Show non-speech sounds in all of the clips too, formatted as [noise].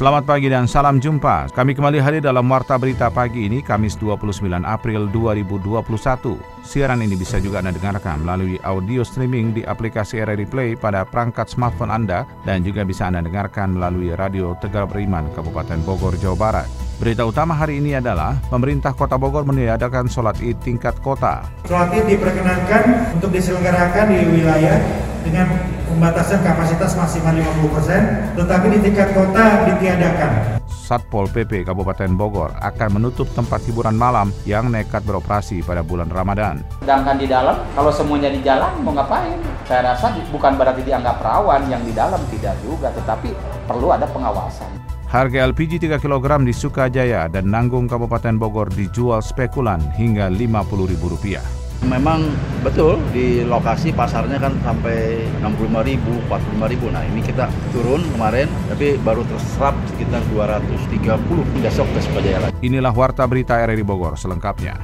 Selamat pagi dan salam jumpa. Kami kembali hadir dalam Warta Berita pagi ini, Kamis 29 April 2021. Siaran ini bisa juga Anda dengarkan melalui audio streaming di aplikasi RRI Play pada perangkat smartphone Anda dan juga bisa Anda dengarkan melalui Radio Tegal Beriman, Kabupaten Bogor, Jawa Barat. Berita utama hari ini adalah pemerintah Kota Bogor meniadakan sholat id tingkat kota. Sholat id diperkenankan untuk diselenggarakan di wilayah dengan pembatasan kapasitas maksimal 50%, tetapi di tingkat kota ditiadakan. Satpol PP Kabupaten Bogor akan menutup tempat hiburan malam yang nekat beroperasi pada bulan Ramadan. Sedangkan di dalam, kalau semuanya di jalan mau ngapain? Saya rasa bukan berarti dianggap rawan yang di dalam tidak juga, tetapi perlu ada pengawasan. Harga LPG 3 kg di Sukajaya dan Nanggung Kabupaten Bogor dijual spekulan hingga Rp50.000. Memang betul di lokasi pasarnya kan sampai 65 ribu, 45 ribu. Nah ini kita turun kemarin, tapi baru terserap sekitar 230 besok ke Sukajaya lagi. Inilah Warta Berita RRI Bogor selengkapnya.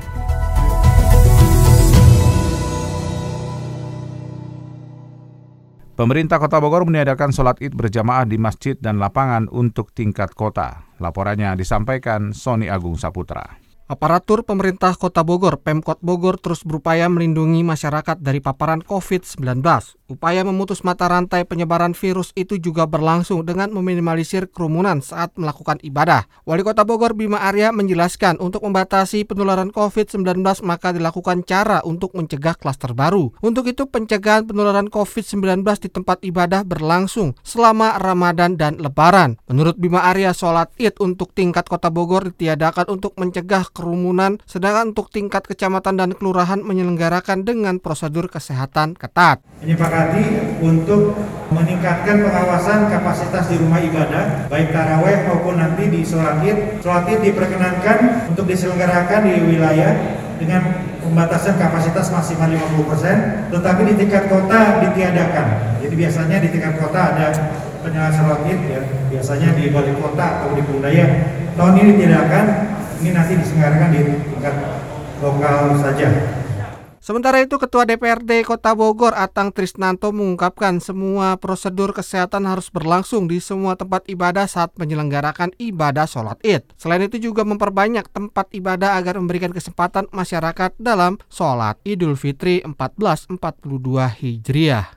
Pemerintah Kota Bogor meniadakan sholat id berjamaah di masjid dan lapangan untuk tingkat kota. Laporannya disampaikan Sony Agung Saputra. Aparatur pemerintah Kota Bogor, Pemkot Bogor terus berupaya melindungi masyarakat dari paparan COVID-19. Upaya memutus mata rantai penyebaran virus itu juga berlangsung dengan meminimalisir kerumunan saat melakukan ibadah. Wali Kota Bogor Bima Arya menjelaskan untuk membatasi penularan COVID-19 maka dilakukan cara untuk mencegah klaster baru. Untuk itu pencegahan penularan COVID-19 di tempat ibadah berlangsung selama Ramadan dan Lebaran. Menurut Bima Arya, sholat id untuk tingkat Kota Bogor ditiadakan untuk mencegah kerumunan, sedangkan untuk tingkat kecamatan dan kelurahan menyelenggarakan dengan prosedur kesehatan ketat. Menyepakati untuk meningkatkan pengawasan kapasitas di rumah ibadah, baik taraweh maupun nanti di sholat id. Sholat id diperkenankan untuk diselenggarakan di wilayah dengan pembatasan kapasitas maksimal 50%, tetapi di tingkat kota ditiadakan. Jadi biasanya di tingkat kota ada penyelenggaraan sholat id ya, biasanya di balik kota atau di budaya. Tahun ini ditiadakan, ini nanti diselenggarakan di tingkat lokal saja. Sementara itu, Ketua DPRD Kota Bogor Atang Trisnanto mengungkapkan semua prosedur kesehatan harus berlangsung di semua tempat ibadah saat menyelenggarakan ibadah sholat id. Selain itu juga memperbanyak tempat ibadah agar memberikan kesempatan masyarakat dalam sholat Idul Fitri 1442 Hijriah.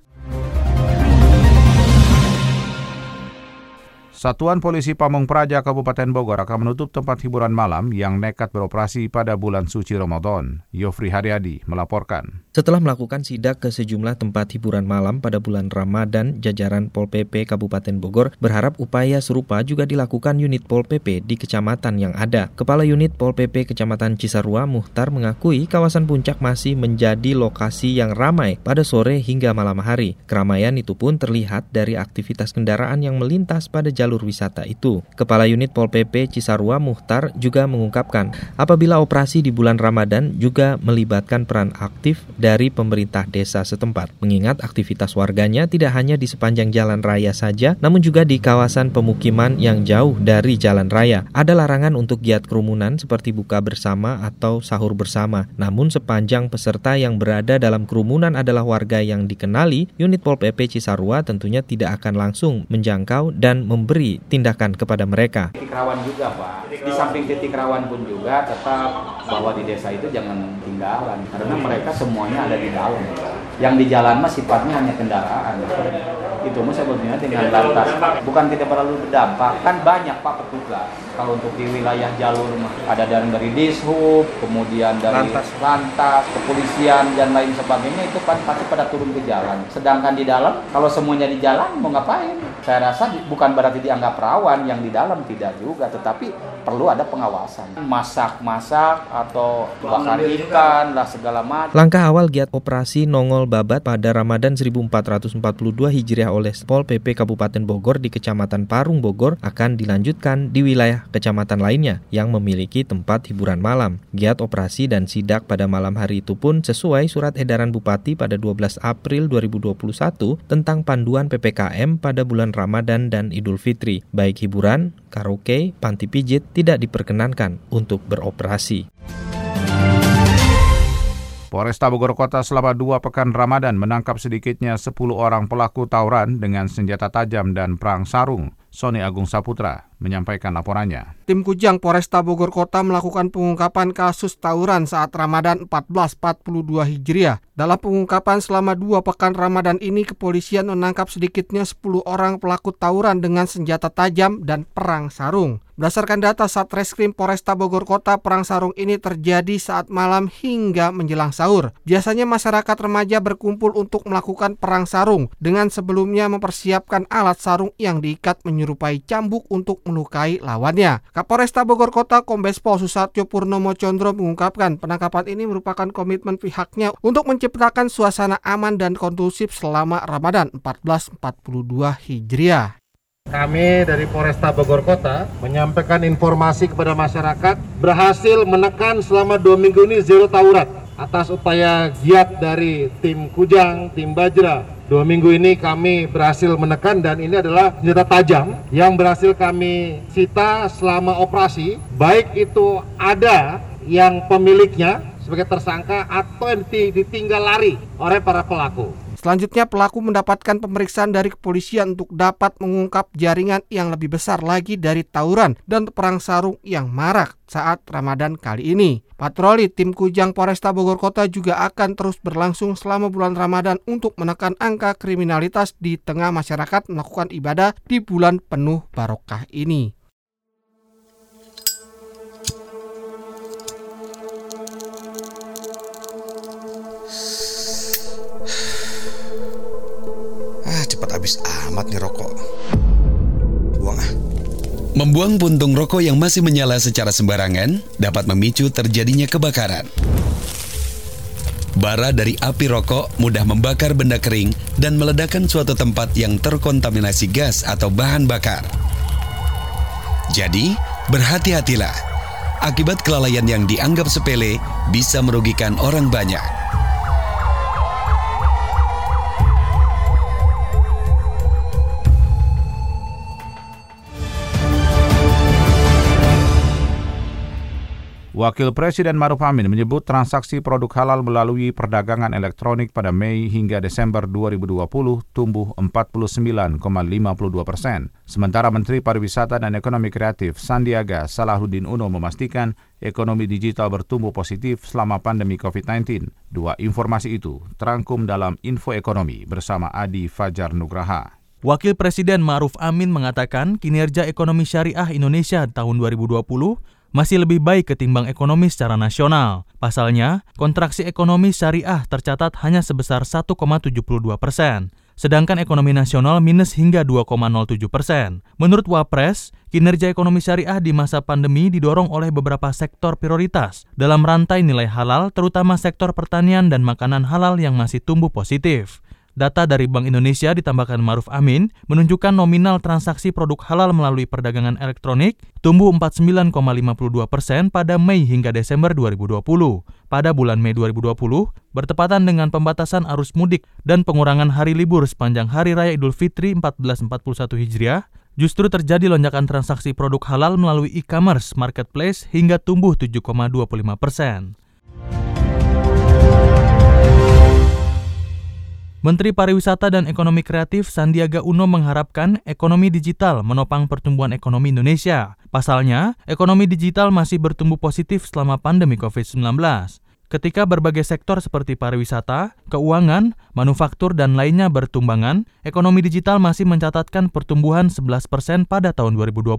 Satuan Polisi Pamong Praja Kabupaten Bogor akan menutup tempat hiburan malam yang nekat beroperasi pada bulan suci Ramadan. Yofri Haryadi melaporkan. Setelah melakukan sidak ke sejumlah tempat hiburan malam pada bulan Ramadan, jajaran Pol PP Kabupaten Bogor berharap upaya serupa juga dilakukan unit Pol PP di kecamatan yang ada. Kepala unit Pol PP Kecamatan Cisarua Muhtar mengakui kawasan puncak masih menjadi lokasi yang ramai pada sore hingga malam hari. Keramaian itu pun terlihat dari aktivitas kendaraan yang melintas pada jalur jalur wisata itu. Kepala Unit Pol PP Cisarua Muhtar juga mengungkapkan apabila operasi di bulan Ramadan juga melibatkan peran aktif dari pemerintah desa setempat. Mengingat aktivitas warganya tidak hanya di sepanjang jalan raya saja, namun juga di kawasan pemukiman yang jauh dari jalan raya. Ada larangan untuk giat kerumunan seperti buka bersama atau sahur bersama. Namun sepanjang peserta yang berada dalam kerumunan adalah warga yang dikenali, unit Pol PP Cisarua tentunya tidak akan langsung menjangkau dan memberi memberi tindakan kepada mereka. Titik rawan juga Pak. Di samping titik rawan pun juga tetap bahwa di desa itu jangan tinggalan karena mereka semuanya ada di dalam. Yang di jalan mah sifatnya hanya kendaraan. Itu mah sebetulnya dengan lantas bukan tidak terlalu berdampak. Kan banyak Pak petugas. Kalau untuk di wilayah jalur mah ada dari dari dishub, kemudian dari lantas. lantas, kepolisian dan lain sebagainya itu kan pasti pada turun ke jalan. Sedangkan di dalam kalau semuanya di jalan mau ngapain? Saya rasa bukan berarti dianggap rawan yang di dalam tidak juga, tetapi perlu ada pengawasan. Masak-masak atau bakar ikan lah segala macam. Langkah awal giat operasi Nongol Babat pada Ramadan 1442 Hijriah oleh Pol PP Kabupaten Bogor di Kecamatan Parung Bogor akan dilanjutkan di wilayah kecamatan lainnya yang memiliki tempat hiburan malam. Giat operasi dan sidak pada malam hari itu pun sesuai surat edaran Bupati pada 12 April 2021 tentang panduan PPKM pada bulan bulan Ramadan dan Idul Fitri. Baik hiburan, karaoke, panti pijit tidak diperkenankan untuk beroperasi. Polresta Bogor Kota selama dua pekan Ramadan menangkap sedikitnya 10 orang pelaku tawuran dengan senjata tajam dan perang sarung. Sony Agung Saputra menyampaikan laporannya. Tim Kujang Polresta Bogor Kota melakukan pengungkapan kasus tawuran saat Ramadan 1442 Hijriah. Dalam pengungkapan selama dua pekan Ramadan ini, kepolisian menangkap sedikitnya 10 orang pelaku tawuran dengan senjata tajam dan perang sarung. Berdasarkan data Satreskrim Polresta Bogor Kota, perang sarung ini terjadi saat malam hingga menjelang sahur. Biasanya masyarakat remaja berkumpul untuk melakukan perang sarung dengan sebelumnya mempersiapkan alat sarung yang diikat menyerupai cambuk untuk melukai lawannya. Kapolresta Bogor Kota Kombes Pol Susatyo Purnomo Condro mengungkapkan penangkapan ini merupakan komitmen pihaknya untuk menciptakan suasana aman dan kondusif selama Ramadan 1442 Hijriah. Kami dari Polresta Bogor Kota menyampaikan informasi kepada masyarakat berhasil menekan selama dua minggu ini zero tawuran atas upaya giat dari tim Kujang, tim Bajra. Dua minggu ini kami berhasil menekan dan ini adalah senjata tajam yang berhasil kami sita selama operasi. Baik itu ada yang pemiliknya sebagai tersangka atau yang ditinggal lari oleh para pelaku. Selanjutnya pelaku mendapatkan pemeriksaan dari kepolisian untuk dapat mengungkap jaringan yang lebih besar lagi dari tawuran dan perang sarung yang marak saat Ramadan kali ini. Patroli tim Kujang Polresta Bogor Kota juga akan terus berlangsung selama bulan Ramadan untuk menekan angka kriminalitas di tengah masyarakat melakukan ibadah di bulan penuh barokah ini. Habis amat nih rokok. Buang ah. Membuang puntung rokok yang masih menyala secara sembarangan dapat memicu terjadinya kebakaran. Bara dari api rokok mudah membakar benda kering dan meledakkan suatu tempat yang terkontaminasi gas atau bahan bakar. Jadi, berhati-hatilah. Akibat kelalaian yang dianggap sepele bisa merugikan orang banyak. Wakil Presiden Maruf Amin menyebut transaksi produk halal melalui perdagangan elektronik pada Mei hingga Desember 2020 tumbuh 49,52 persen. Sementara Menteri Pariwisata dan Ekonomi Kreatif Sandiaga Salahuddin Uno memastikan ekonomi digital bertumbuh positif selama pandemi COVID-19. Dua informasi itu terangkum dalam Info Ekonomi bersama Adi Fajar Nugraha. Wakil Presiden Maruf Amin mengatakan kinerja ekonomi syariah Indonesia tahun 2020 masih lebih baik ketimbang ekonomi secara nasional. Pasalnya, kontraksi ekonomi syariah tercatat hanya sebesar 1,72 persen, sedangkan ekonomi nasional minus hingga 2,07 persen. Menurut Wapres, kinerja ekonomi syariah di masa pandemi didorong oleh beberapa sektor prioritas dalam rantai nilai halal, terutama sektor pertanian dan makanan halal yang masih tumbuh positif. Data dari Bank Indonesia ditambahkan Maruf Amin menunjukkan nominal transaksi produk halal melalui perdagangan elektronik tumbuh 49,52 persen pada Mei hingga Desember 2020. Pada bulan Mei 2020, bertepatan dengan pembatasan arus mudik dan pengurangan hari libur sepanjang Hari Raya Idul Fitri 1441 Hijriah, justru terjadi lonjakan transaksi produk halal melalui e-commerce marketplace hingga tumbuh 7,25 persen. Menteri Pariwisata dan Ekonomi Kreatif Sandiaga Uno mengharapkan ekonomi digital menopang pertumbuhan ekonomi Indonesia. Pasalnya, ekonomi digital masih bertumbuh positif selama pandemi COVID-19. Ketika berbagai sektor seperti pariwisata, keuangan, manufaktur, dan lainnya bertumbangan, ekonomi digital masih mencatatkan pertumbuhan 11% pada tahun 2020.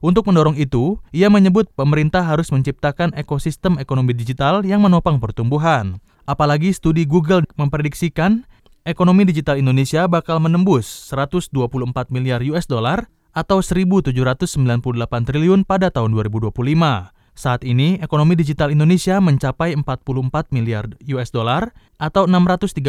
Untuk mendorong itu, ia menyebut pemerintah harus menciptakan ekosistem ekonomi digital yang menopang pertumbuhan. Apalagi studi Google memprediksikan ekonomi digital Indonesia bakal menembus 124 miliar US dollar atau 1.798 triliun pada tahun 2025. Saat ini, ekonomi digital Indonesia mencapai 44 miliar US dollar atau 638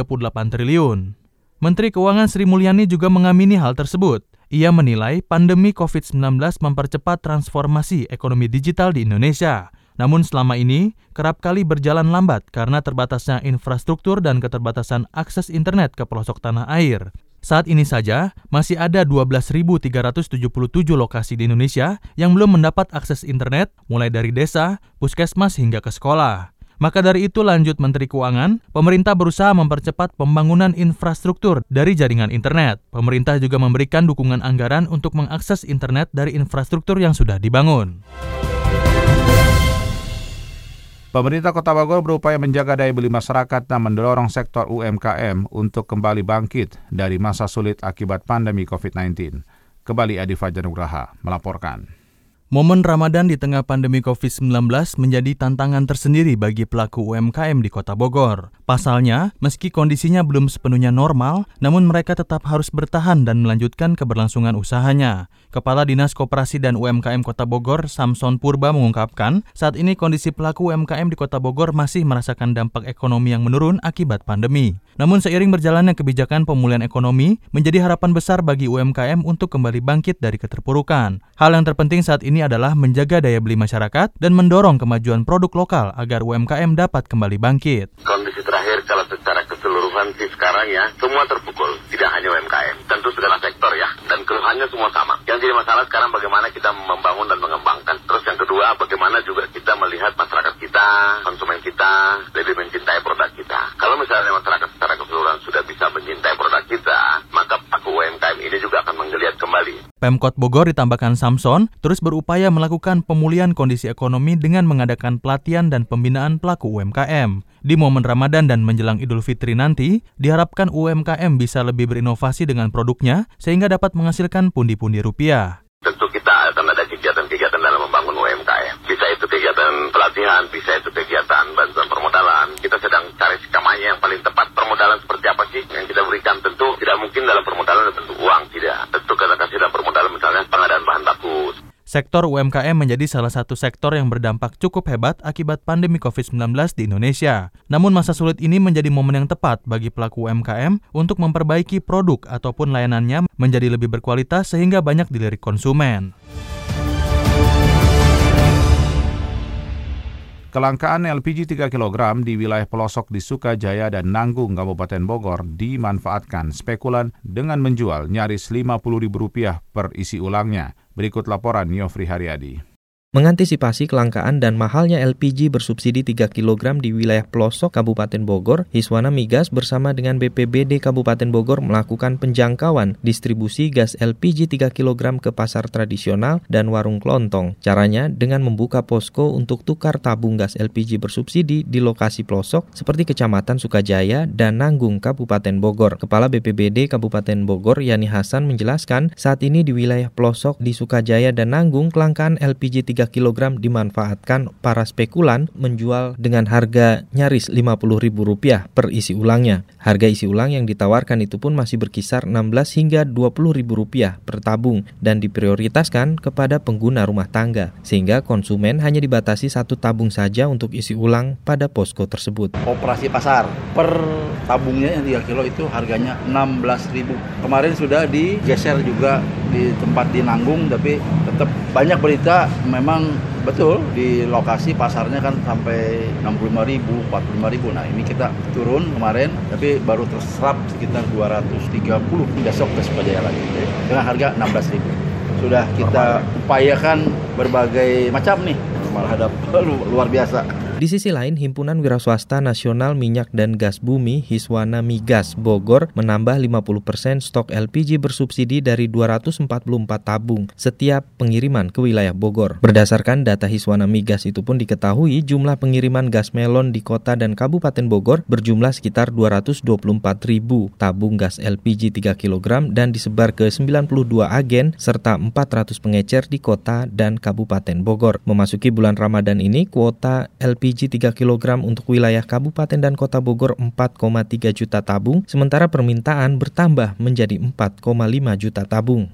triliun. Menteri Keuangan Sri Mulyani juga mengamini hal tersebut. Ia menilai pandemi COVID-19 mempercepat transformasi ekonomi digital di Indonesia. Namun selama ini kerap kali berjalan lambat karena terbatasnya infrastruktur dan keterbatasan akses internet ke pelosok tanah air. Saat ini saja, masih ada 12.377 lokasi di Indonesia yang belum mendapat akses internet, mulai dari desa, puskesmas hingga ke sekolah. Maka dari itu lanjut Menteri Keuangan, pemerintah berusaha mempercepat pembangunan infrastruktur dari jaringan internet. Pemerintah juga memberikan dukungan anggaran untuk mengakses internet dari infrastruktur yang sudah dibangun. Pemerintah Kota Bogor berupaya menjaga daya beli masyarakat dan mendorong sektor UMKM untuk kembali bangkit dari masa sulit akibat pandemi COVID-19. Kembali Adi Fajar Nugraha melaporkan. Momen Ramadan di tengah pandemi COVID-19 menjadi tantangan tersendiri bagi pelaku UMKM di Kota Bogor. Pasalnya, meski kondisinya belum sepenuhnya normal, namun mereka tetap harus bertahan dan melanjutkan keberlangsungan usahanya. Kepala Dinas Koperasi dan UMKM Kota Bogor, Samson Purba mengungkapkan, saat ini kondisi pelaku UMKM di Kota Bogor masih merasakan dampak ekonomi yang menurun akibat pandemi. Namun seiring berjalannya kebijakan pemulihan ekonomi, menjadi harapan besar bagi UMKM untuk kembali bangkit dari keterpurukan. Hal yang terpenting saat ini adalah menjaga daya beli masyarakat dan mendorong kemajuan produk lokal agar UMKM dapat kembali bangkit. Kondisi terakhir kalau secara keseluruhan sih sekarang ya, semua terpukul, tidak hanya UMKM, tentu segala sektor ya, dan keluhannya semua sama. Yang jadi masalah sekarang bagaimana kita membangun dan mengembangkan. Terus yang kedua, bagaimana juga kita melihat masyarakat kita, konsumen kita, lebih mencintai produk kita. Kalau misalnya masyarakat secara keseluruhan sudah bisa mencintai produk kita, maka pelaku UMKM ini juga akan menggeliat kembali. Pemkot Bogor ditambahkan Samson terus berupaya melakukan pemulihan kondisi ekonomi dengan mengadakan pelatihan dan pembinaan pelaku UMKM. Di momen Ramadan dan menjelang Idul Fitri nanti, diharapkan UMKM bisa lebih berinovasi dengan produknya sehingga dapat menghasilkan pundi-pundi rupiah. Tentu kita akan ada kegiatan-kegiatan dalam membangun UMKM. Bisa itu kegiatan pelatihan, bisa itu kegiatan bantuan permodalan. Kita sedang cari skamanya yang paling tepat. Permodalan seperti apa sih yang kita berikan? Tentu tidak mungkin dalam permodalan tentu uang, tidak. Tentu kita kasih dalam permodalan misalnya pengadaan bahan baku, Sektor UMKM menjadi salah satu sektor yang berdampak cukup hebat akibat pandemi COVID-19 di Indonesia. Namun masa sulit ini menjadi momen yang tepat bagi pelaku UMKM untuk memperbaiki produk ataupun layanannya menjadi lebih berkualitas sehingga banyak dilirik konsumen. Kelangkaan LPG 3 kg di wilayah pelosok di Sukajaya dan Nanggung, Kabupaten Bogor dimanfaatkan spekulan dengan menjual nyaris Rp50.000 per isi ulangnya. Berikut laporan Yofri Haryadi. Mengantisipasi kelangkaan dan mahalnya LPG bersubsidi 3 kg di wilayah pelosok Kabupaten Bogor, Hiswana Migas bersama dengan BPBD Kabupaten Bogor melakukan penjangkauan distribusi gas LPG 3 kg ke pasar tradisional dan warung kelontong. Caranya dengan membuka posko untuk tukar tabung gas LPG bersubsidi di lokasi pelosok seperti Kecamatan Sukajaya dan Nanggung Kabupaten Bogor. Kepala BPBD Kabupaten Bogor Yani Hasan menjelaskan saat ini di wilayah pelosok di Sukajaya dan Nanggung kelangkaan LPG 3 3 kg dimanfaatkan para spekulan menjual dengan harga nyaris Rp50.000 per isi ulangnya. Harga isi ulang yang ditawarkan itu pun masih berkisar 16 hingga Rp20.000 per tabung dan diprioritaskan kepada pengguna rumah tangga sehingga konsumen hanya dibatasi satu tabung saja untuk isi ulang pada posko tersebut. Operasi pasar per tabungnya yang 3 kilo itu harganya 16.000. Kemarin sudah digeser juga di tempat di Nanggung tapi tetap banyak berita memang memang betul di lokasi pasarnya kan sampai 65 ribu, 45 ribu. Nah ini kita turun kemarin, tapi baru terserap sekitar 230 besok ke Sukajaya lagi dengan harga 16 ribu. Sudah kita upayakan berbagai macam nih, malah ada [laughs] luar biasa. Di sisi lain, Himpunan Wiraswasta Nasional Minyak dan Gas Bumi Hiswana Migas Bogor menambah 50% stok LPG bersubsidi dari 244 tabung setiap pengiriman ke wilayah Bogor. Berdasarkan data Hiswana Migas itu pun diketahui jumlah pengiriman gas melon di kota dan kabupaten Bogor berjumlah sekitar 224 ribu tabung gas LPG 3 kg dan disebar ke 92 agen serta 400 pengecer di kota dan kabupaten Bogor. Memasuki bulan Ramadan ini, kuota LPG LPG 3 kg untuk wilayah Kabupaten dan Kota Bogor 4,3 juta tabung, sementara permintaan bertambah menjadi 4,5 juta tabung.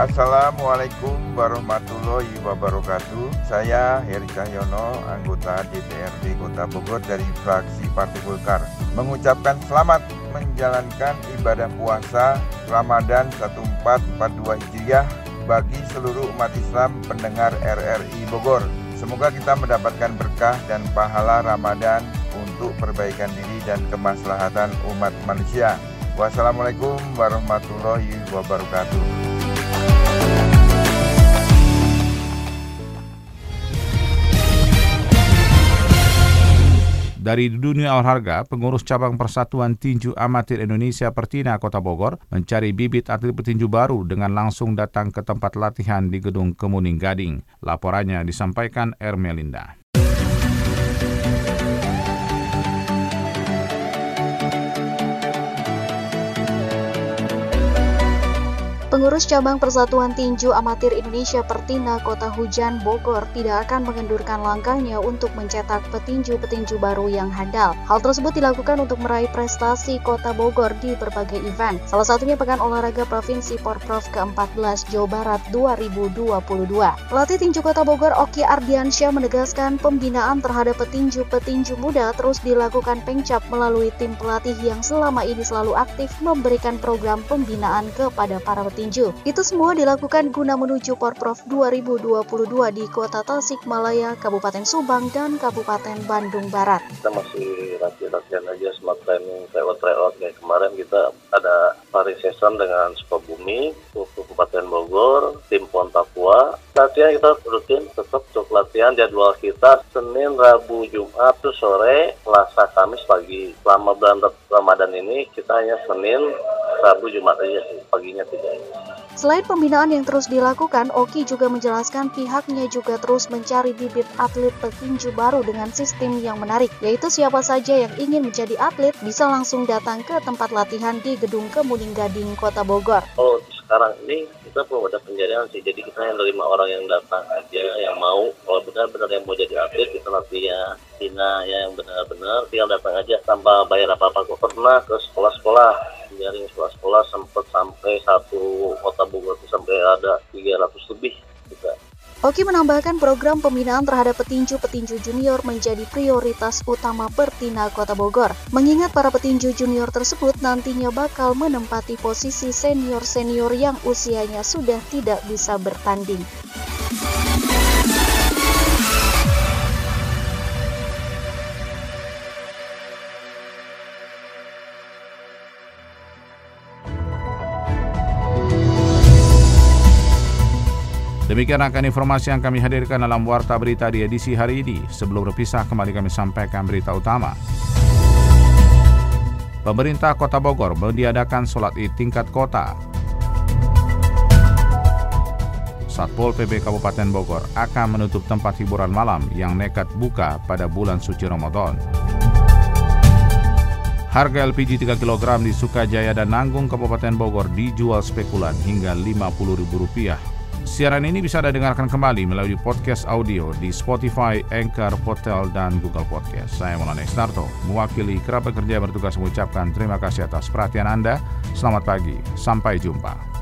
Assalamualaikum warahmatullahi wabarakatuh. Saya Heri Cahyono, anggota DPRD Kota Bogor dari fraksi Partai Golkar, mengucapkan selamat menjalankan ibadah puasa Ramadan 1442 Hijriah bagi seluruh umat Islam pendengar RRI Bogor. Semoga kita mendapatkan berkah dan pahala Ramadan untuk perbaikan diri dan kemaslahatan umat manusia. Wassalamualaikum warahmatullahi wabarakatuh. Dari dunia olahraga, pengurus cabang Persatuan Tinju Amatir Indonesia Pertina Kota Bogor mencari bibit atlet petinju baru dengan langsung datang ke tempat latihan di Gedung Kemuning Gading. Laporannya disampaikan Ermelinda. Pengurus Cabang Persatuan Tinju Amatir Indonesia Pertina Kota Hujan Bogor tidak akan mengendurkan langkahnya untuk mencetak petinju-petinju baru yang handal. Hal tersebut dilakukan untuk meraih prestasi Kota Bogor di berbagai event. Salah satunya Pekan Olahraga Provinsi Porprov ke-14 Jawa Barat 2022. Pelatih tinju Kota Bogor Oki Ardiansyah menegaskan pembinaan terhadap petinju-petinju muda terus dilakukan Pengcap melalui tim pelatih yang selama ini selalu aktif memberikan program pembinaan kepada para petinju Itu semua dilakukan guna menuju Porprov 2022 di Kota Tasikmalaya, Kabupaten Subang, dan Kabupaten Bandung Barat. Kita masih latihan-latihan aja smart training, tryout-tryout. Kayak kemarin kita ada pari season dengan Sukabumi, Kabupaten Bogor, tim Pon Papua. Latihan kita rutin tetap untuk latihan jadwal kita Senin, Rabu, Jumat tuh sore, Selasa, Kamis pagi. Selama bulan Ramadan ini kita hanya Senin, Rabu, Jumat aja sih, paginya tidak. Selain pembinaan yang terus dilakukan, Oki juga menjelaskan pihaknya juga terus mencari bibit atlet petinju baru dengan sistem yang menarik, yaitu siapa saja yang ingin menjadi atlet bisa langsung datang ke tempat latihan di Gedung Kemuning Gading, Kota Bogor. Oh, sekarang ini kita belum ada penjadian sih, jadi kita yang lima orang yang datang aja, yang mau, kalau benar-benar yang mau jadi atlet, kita latihan. Cina ya, yang benar-benar tinggal datang aja tanpa bayar apa-apa. Kok pernah ke sekolah-sekolah jaring sekolah-sekolah sempat sampai satu kota Bogor itu sampai ada 300 lebih juga. Oki menambahkan program pembinaan terhadap petinju-petinju junior menjadi prioritas utama Pertina Kota Bogor. Mengingat para petinju junior tersebut nantinya bakal menempati posisi senior-senior yang usianya sudah tidak bisa bertanding. Demikian akan informasi yang kami hadirkan dalam Warta Berita di edisi hari ini. Sebelum berpisah, kembali kami sampaikan berita utama. Pemerintah Kota Bogor meniadakan sholat id tingkat kota. Satpol PP Kabupaten Bogor akan menutup tempat hiburan malam yang nekat buka pada bulan suci Ramadan. Harga LPG 3 kg di Sukajaya dan Nanggung Kabupaten Bogor dijual spekulan hingga Rp50.000 Siaran ini bisa Anda dengarkan kembali melalui podcast audio di Spotify, Anchor, Hotel, dan Google Podcast. Saya Maulana Starto, mewakili kerabat kerja bertugas mengucapkan terima kasih atas perhatian Anda. Selamat pagi, sampai jumpa.